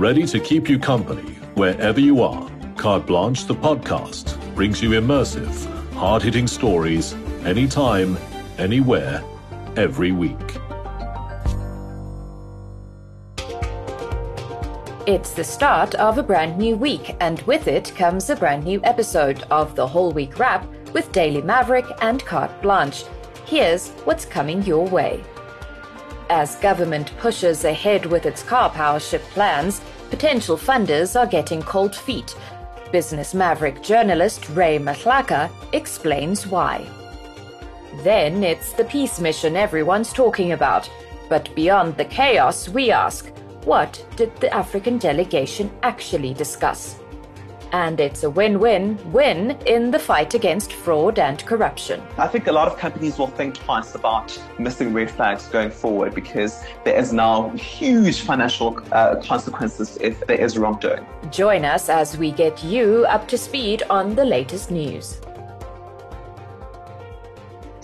ready to keep you company wherever you are. Carte Blanche, the podcast, brings you immersive, hard hitting stories anytime, anywhere, every week. It's the start of a brand new week, and with it comes a brand new episode of the Whole Week Wrap with Daily Maverick and Carte Blanche. Here's what's coming your way. As government pushes ahead with its Karpowership plans, potential funders are getting cold feet. Business Maverick journalist Ray Mahlaka explains why. Then it's the peace mission everyone's talking about. But beyond the chaos, we ask what did the African delegation actually discuss? And it's a win win win in the fight against fraud and corruption. I think a lot of companies will think twice about missing red flags going forward because there is now huge financial uh, consequences if there is wrongdoing. Join us as we get you up to speed on the latest news.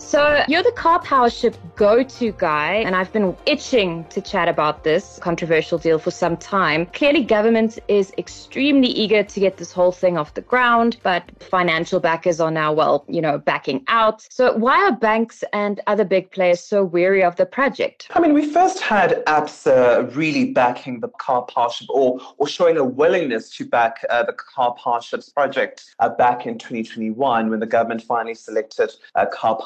So, you're the Karpowership go to guy, and I've been itching to chat about this controversial deal for some time. Clearly, government is extremely eager to get this whole thing off the ground, but financial backers are now, well, you know, backing out. So, why are banks and other big players so weary of the project? I mean, we first had ABSA really backing the Karpowership or, or showing a willingness to back uh, the Karpowerships project uh, back in 2021 when the government finally selected uh, car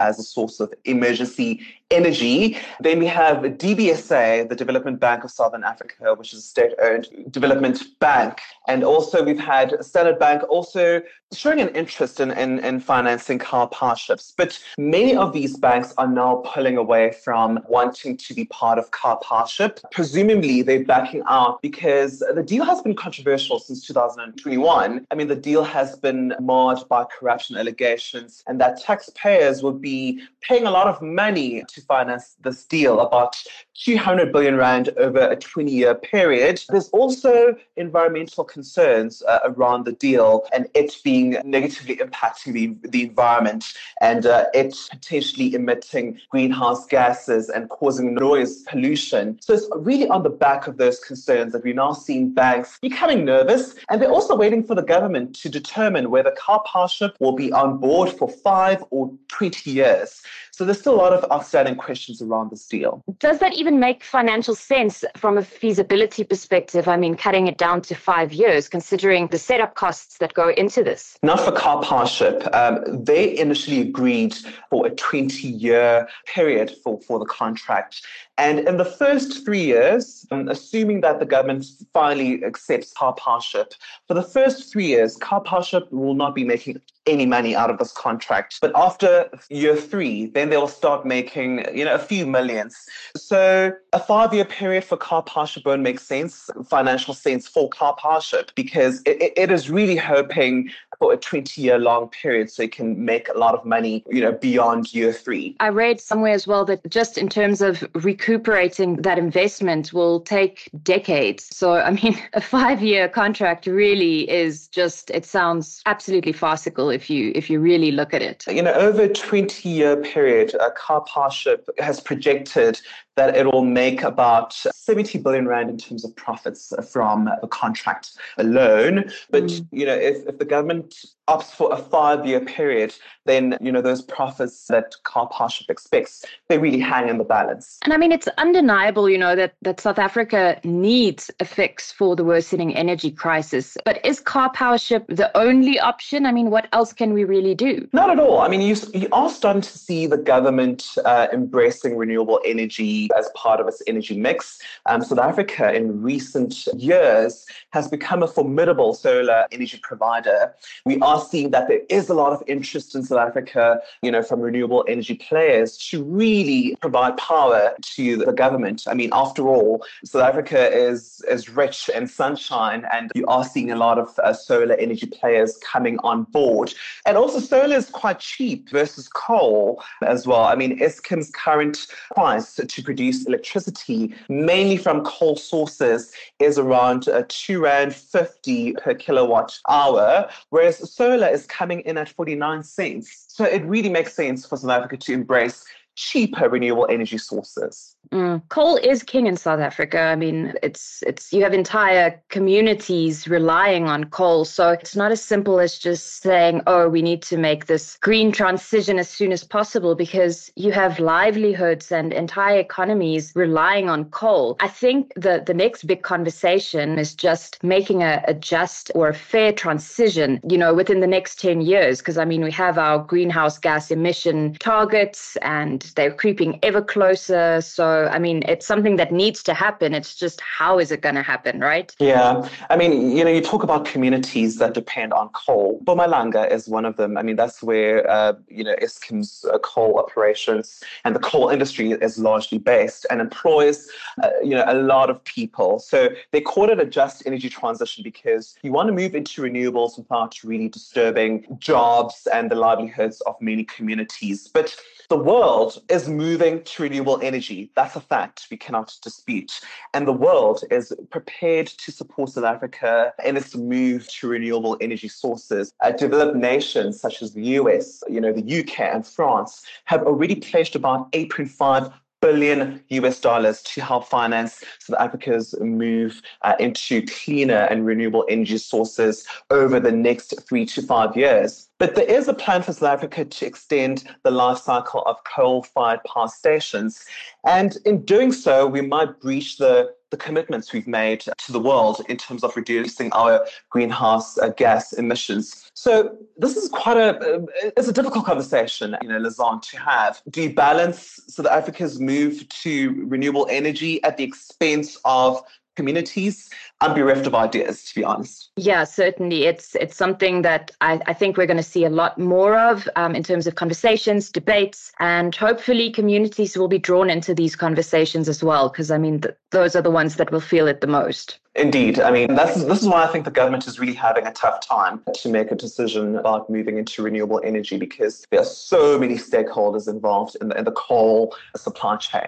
as a source of emergency energy. Then we have DBSA, the Development Bank of Southern Africa, which is a state owned development bank. And also we've had Standard Bank also showing an interest in, in, in financing Karpowerships. But many of these banks are now pulling away from wanting to be part of Karpowership. Presumably they're backing out because the deal has been controversial since 2021. I mean, the deal has been marred by corruption allegations and that taxpayers will be paying a lot of money to finance this deal, about 200 billion rand over a 20 year period. There's also environmental concerns uh, around the deal and it being negatively impacting the, the environment and uh, it potentially emitting greenhouse gases and causing noise pollution. So it's really on the back of those concerns that we're now seeing banks becoming nervous and they're also waiting for the government to determine whether Karpowership will be on board for five or 20 years. So there's still a lot of outstanding questions around this deal. Does that even make financial sense from a feasibility perspective? I mean, cutting it down to five years, considering the setup costs that go into this? Not for Karpowership. Um, they initially agreed for a 20 year period for, for the contract. And in the first three years, um, assuming that the government finally accepts Karpowership, for the first three years, Karpowership will not be making any money out of this contract. But after year three, then they'll start making, you know, a few millions. So a five-year period for Karpowership won't make sense, financial sense for Karpowership, because it, it is really hoping for a 20 year long period so you can make a lot of money, you know, beyond year three. I read somewhere as well that just in terms of recuperating that investment will take decades. So, I mean, a five year contract really is just, it sounds absolutely farcical if you if you really look at it. You know, over a 20 year period, a Karpowership has projected that it will make about 70 billion rand in terms of profits from the contract alone. But mm. you know, if, if the government opts for a five-year period, then you know those profits that Karpowership expects, they really hang in the balance. And I mean, it's undeniable, you know, that that South Africa needs a fix for the worsening energy crisis. But is Karpowership the only option? I mean, what else can we really do? Not at all. I mean, you you are starting to see the government uh, embracing renewable energy as part of its energy mix. Um, South Africa, in recent years, has become a formidable solar energy provider. We are are seeing that there is a lot of interest in South Africa, you know, from renewable energy players to really provide power to the government. I mean, after all, South Africa is is rich in sunshine, and you are seeing a lot of uh, solar energy players coming on board. And also, solar is quite cheap versus coal as well. I mean, Eskom's current price to produce electricity, mainly from coal sources, is around uh, two rand fifty per kilowatt hour, whereas solar solar is coming in at 49 cents. So it really makes sense for South Africa to embrace cheaper renewable energy sources. Mm. Coal is king in South Africa. I mean, it's it's you have entire communities relying on coal. So it's not as simple as just saying, "Oh, we need to make this green transition as soon as possible," because you have livelihoods and entire economies relying on coal. I think the the next big conversation is just making a, a just or a fair transition. You know, within the next ten years, because I mean, we have our greenhouse gas emission targets, and they're creeping ever closer. So I mean, it's something that needs to happen. It's just how is it going to happen, right? Yeah. I mean, you know, you talk about communities that depend on coal. Mpumalanga is one of them. I mean, that's where, uh, you know, Eskom's uh, coal operations and the coal industry is largely based and employs, uh, you know, a lot of people. So they call it a just energy transition because you want to move into renewables without really disturbing jobs and the livelihoods of many communities. But the world is moving to renewable energy. A fact we cannot dispute. And the world is prepared to support South Africa in its move to renewable energy sources. Uh, developed nations such as the US, you know, the UK and France have already pledged about 8.5 billion US dollars to help finance South Africa's move uh, into cleaner and renewable energy sources over the next three to five years. But there is a plan for South Africa to extend the life cycle of coal fired power stations. And in doing so, we might breach the the commitments we've made to the world in terms of reducing our greenhouse uh, gas emissions. So this is quite a uh, it's a difficult conversation, you know, Lizanne, to have. Do you balance South Africa's move to renewable energy at the expense of communities i'm bereft of ideas to be honest yeah certainly it's it's something that i, I think we're going to see a lot more of um, in terms of conversations debates and hopefully communities will be drawn into these conversations as well because i mean th- those are the ones that will feel it the most Indeed. I mean, that's, this is why I think the government is really having a tough time to make a decision about moving into renewable energy because there are so many stakeholders involved in the, in the coal supply chain.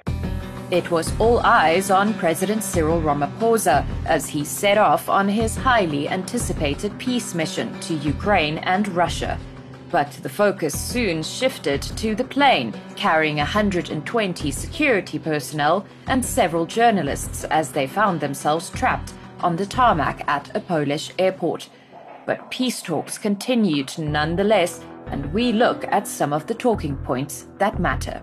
It was all eyes on President Cyril Ramaphosa as he set off on his highly anticipated peace mission to Ukraine and Russia. But the focus soon shifted to the plane, carrying 120 security personnel and several journalists as they found themselves trapped on the tarmac at a Polish airport. But peace talks continued nonetheless, and we look at some of the talking points that matter.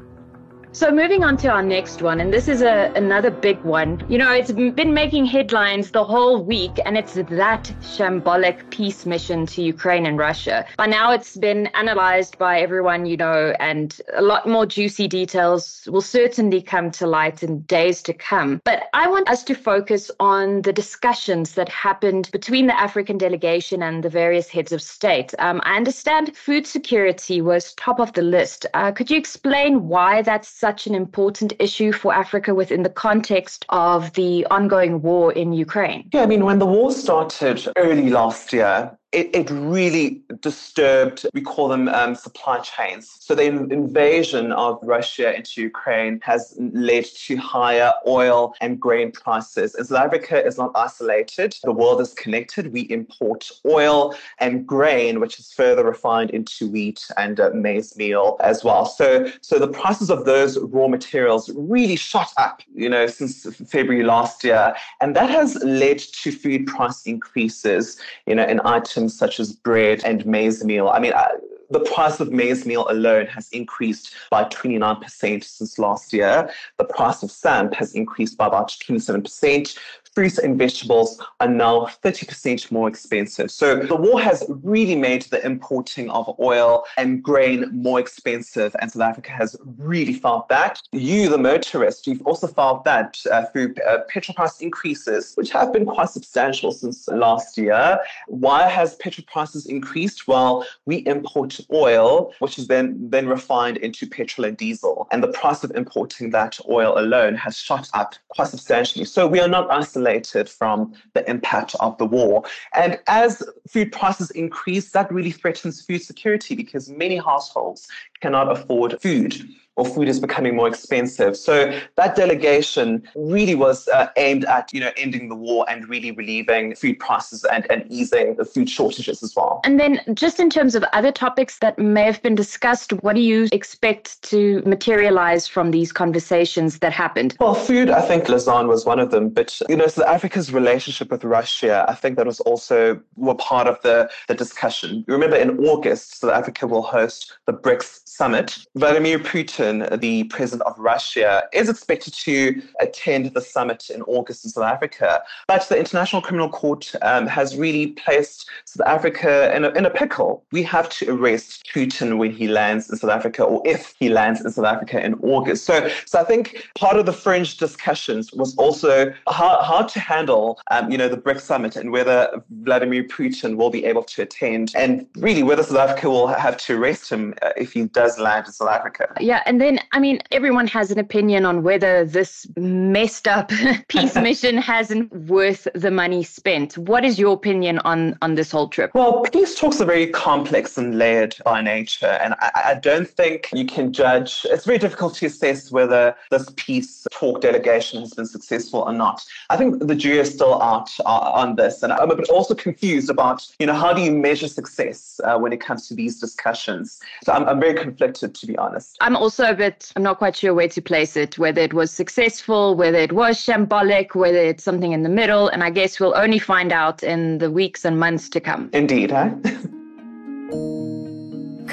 So moving on to our next one, and this is a, another big one. You know, it's been making headlines the whole week, and it's that shambolic peace mission to Ukraine and Russia. By now, it's been analyzed by everyone, you know, and a lot more juicy details will certainly come to light in days to come. But I want us to focus on the discussions that happened between the African delegation and the various heads of state. Um, I understand food security was top of the list. Uh, could you explain why that's such an important issue for Africa within the context of the ongoing war in Ukraine? Yeah, I mean, when the war started early last year, it, it really disturbed, we call them um, supply chains. So the invasion of Russia into Ukraine has led to higher oil and grain prices. And South Africa is not isolated. The world is connected. We import oil and grain, which is further refined into wheat and uh, maize meal as well. So, so the prices of those raw materials really shot up, you know, since February last year. And that has led to food price increases, you know, in items such as bread and maize meal. I mean, I, the price of maize meal alone has increased by 29% since last year. The price of samp has increased by about 27% fruits and vegetables are now 30% more expensive. So the war has really made the importing of oil and grain more expensive, and South Africa has really felt that. You, the motorist, you've also felt that uh, through uh, petrol price increases, which have been quite substantial since last year. Why has petrol prices increased? Well, we import oil, which is then, then refined into petrol and diesel, and the price of importing that oil alone has shot up quite substantially. So we are not isolated from the impact of the war. And as food prices increase, that really threatens food security because many households cannot afford food or food is becoming more expensive. So that delegation really was uh, aimed at, you know, ending the war and really relieving food prices and, and easing the food shortages as well. And then just in terms of other topics that may have been discussed, what do you expect to materialize from these conversations that happened? Well, food, I think Lizanne was one of them. But, you know, South Africa's relationship with Russia, I think that was also were part of the, the discussion. You remember in August, South Africa will host the BRICS summit. Vladimir Putin, the president of Russia, is expected to attend the summit in August in South Africa. But the International Criminal Court um, has really placed South Africa in a, in a pickle. We have to arrest Putin when he lands in South Africa or if he lands in South Africa in August. So, so I think part of the fringe discussions was also how, how to handle, um, you know, the BRICS summit and whether Vladimir Putin will be able to attend and really whether South Africa will have to arrest him uh, if he does land in South Africa. Yeah, and then I mean, everyone has an opinion on whether this messed up peace mission hasn't worth the money spent. What is your opinion on on this whole trip? Well, peace talks are very complex and layered by nature, and I, I don't think you can judge. It's very difficult to assess whether this peace talk delegation has been successful or not. I think the jury is still out uh, on this, and I'm a bit also confused about you know how do you measure success uh, when it comes to these discussions. So I'm, I'm very conflicted, to be honest. I'm also a bit, I'm not quite sure where to place it, whether it was successful, whether it was shambolic, whether it's something in the middle. And I guess we'll only find out in the weeks and months to come. Indeed, huh?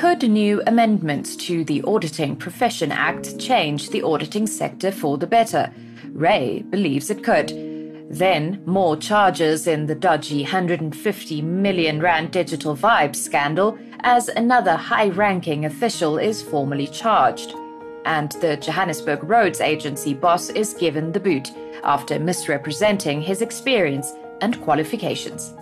Could new amendments to the Auditing Profession Act change the auditing sector for the better? Ray believes it could. Then, more charges in the dodgy 150 million rand digital vibes scandal as another high ranking official is formally charged. And the Johannesburg Roads Agency boss is given the boot after misrepresenting his experience and qualifications.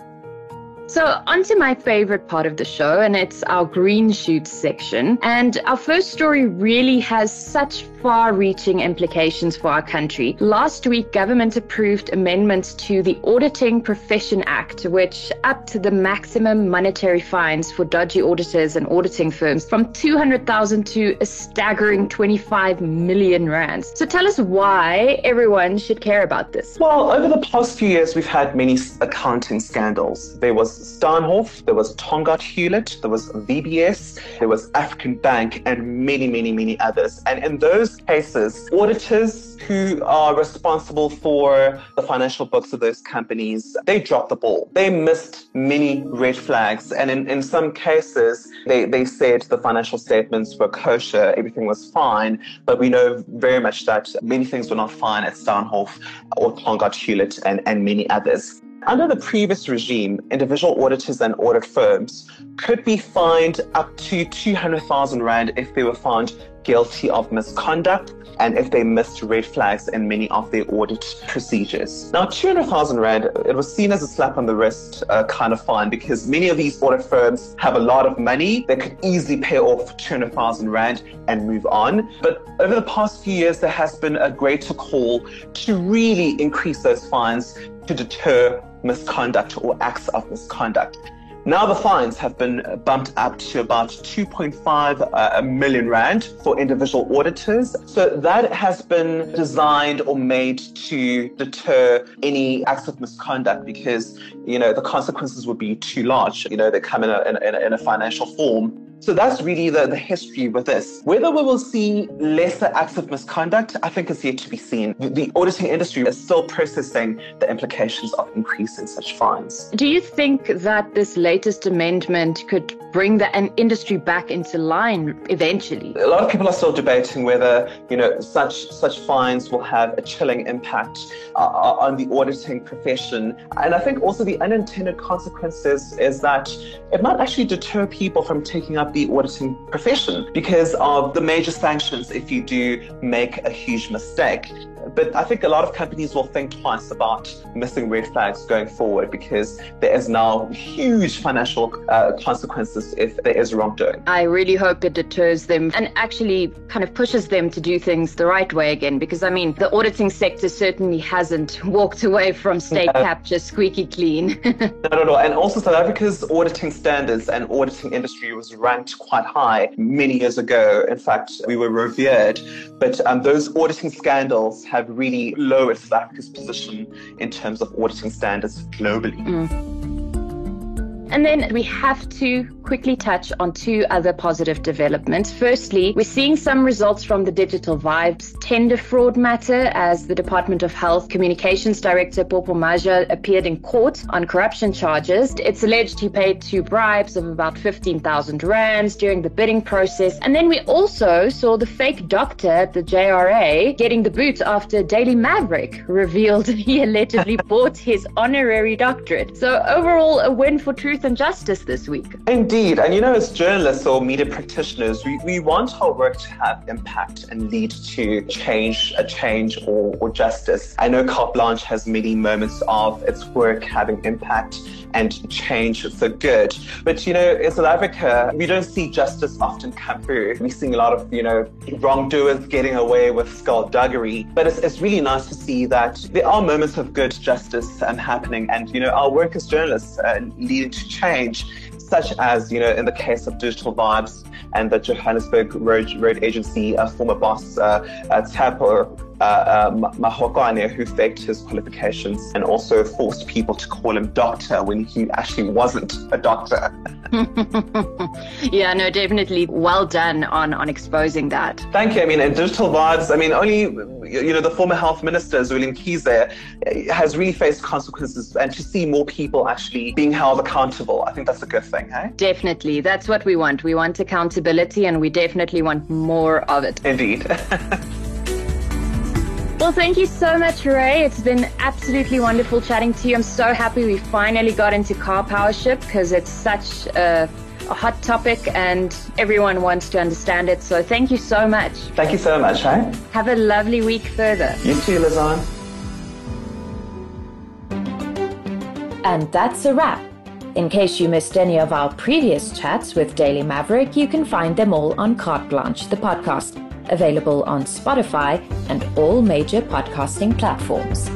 So, on to my favorite part of the show, and it's our green shoots section. And our first story really has such far reaching implications for our country. Last week, government approved amendments to the Auditing Profession Act, which upped the maximum monetary fines for dodgy auditors and auditing firms from 200,000 to a staggering 25 million rands. So tell us why everyone should care about this. Well, over the past few years, we've had many accounting scandals. There was Steinhoff, there was Tongaat Hulett, there was VBS, there was African Bank, and many, many, many others. And in those cases, auditors who are responsible for the financial books of those companies, they dropped the ball. They missed many red flags. And in, in some cases, they, they said the financial statements were kosher, everything was fine. But we know very much that many things were not fine at Steinhoff or Tongaat Hulett and, and many others. Under the previous regime, individual auditors and audit firms could be fined up to 200,000 Rand if they were found guilty of misconduct and if they missed red flags in many of their audit procedures. Now, 200,000 Rand, it was seen as a slap on the wrist uh, kind of fine because many of these audit firms have a lot of money. They could easily pay off 200,000 Rand and move on. But over the past few years, there has been a greater call to really increase those fines to deter misconduct or acts of misconduct. Now the fines have been bumped up to about 2.5 uh, million rand for individual auditors. So that has been designed or made to deter any acts of misconduct because, you know, the consequences would be too large. You know, they come in a, in a, in a financial form. So that's really the, the history with this. Whether we will see lesser acts of misconduct, I think is yet to be seen. The, auditing industry is still processing the implications of increase in such fines. Do you think that this latest amendment could bring the an industry back into line eventually? A lot of people are still debating whether you know such such fines will have a chilling impact uh, uh on the auditing profession, and I think also the unintended consequences is that it might actually deter people from taking up the auditing profession because of the major sanctions if you do make a huge mistake. But I think a lot of companies will think twice about missing red flags going forward because there is now huge financial uh, consequences if there is wrongdoing. I really hope it deters them and actually kind of pushes them to do things the right way again because I mean, the auditing sector certainly hasn't walked away from state no. capture squeaky clean. Not at all. And also, South Africa's auditing standards and auditing industry was ranked quite high many years ago. In fact, we were revered. But um, those auditing scandals have really lowered South Africa's position in terms of auditing standards globally. Mm. And then we have to quickly touch on two other positive developments. Firstly, we're seeing some results from the Digital Vibes tender fraud matter as the Department of Health Communications Director Popo Maja appeared in court on corruption charges. It's alleged he paid two bribes of about 15,000 rands during the bidding process. And then we also saw the fake doctor at the JRA getting the boot after Daily Maverick revealed he allegedly bought his honorary doctorate. So overall, a win for truth truth and justice this week. Indeed. And you know, as journalists or media practitioners, we, we want our work to have impact and lead to change, a change or, or justice. I know Carte Blanche has many moments of its work having impact and change for good. But you know, in South Africa, we don't see justice often come through. We're seeing a lot of, you know, wrongdoers getting away with skullduggery. But it's, it's really nice to see that there are moments of good justice um, happening. And, you know, our work as journalists uh, leading to change such as, you know, in the case of Digital Vibes and the Johannesburg Road, Road Agency, uh, former boss uh, uh, Tapo uh, uh, who faked his qualifications and also forced people to call him doctor when he actually wasn't a doctor. yeah, no, definitely well done on, on exposing that. Thank you. I mean, in Digital Vibes, I mean, only, you know, the former health minister, Zweli Mkhize, has really faced consequences and to see more people actually being held accountable, I think that's a good thing, hey? Definitely. That's what we want. We want accountability and we definitely want more of it. Indeed. Well, thank you so much, Ray. It's been absolutely wonderful chatting to you. I'm so happy we finally got into Karpowership because it's such a, a, hot topic and everyone wants to understand it. So thank you so much. Thank you so much, Ray. Have a lovely week further. You too, Lizanne. And that's a wrap. In case you missed any of our previous chats with Daily Maverick, you can find them all on Carte Blanche, the podcast available on Spotify and all major podcasting platforms.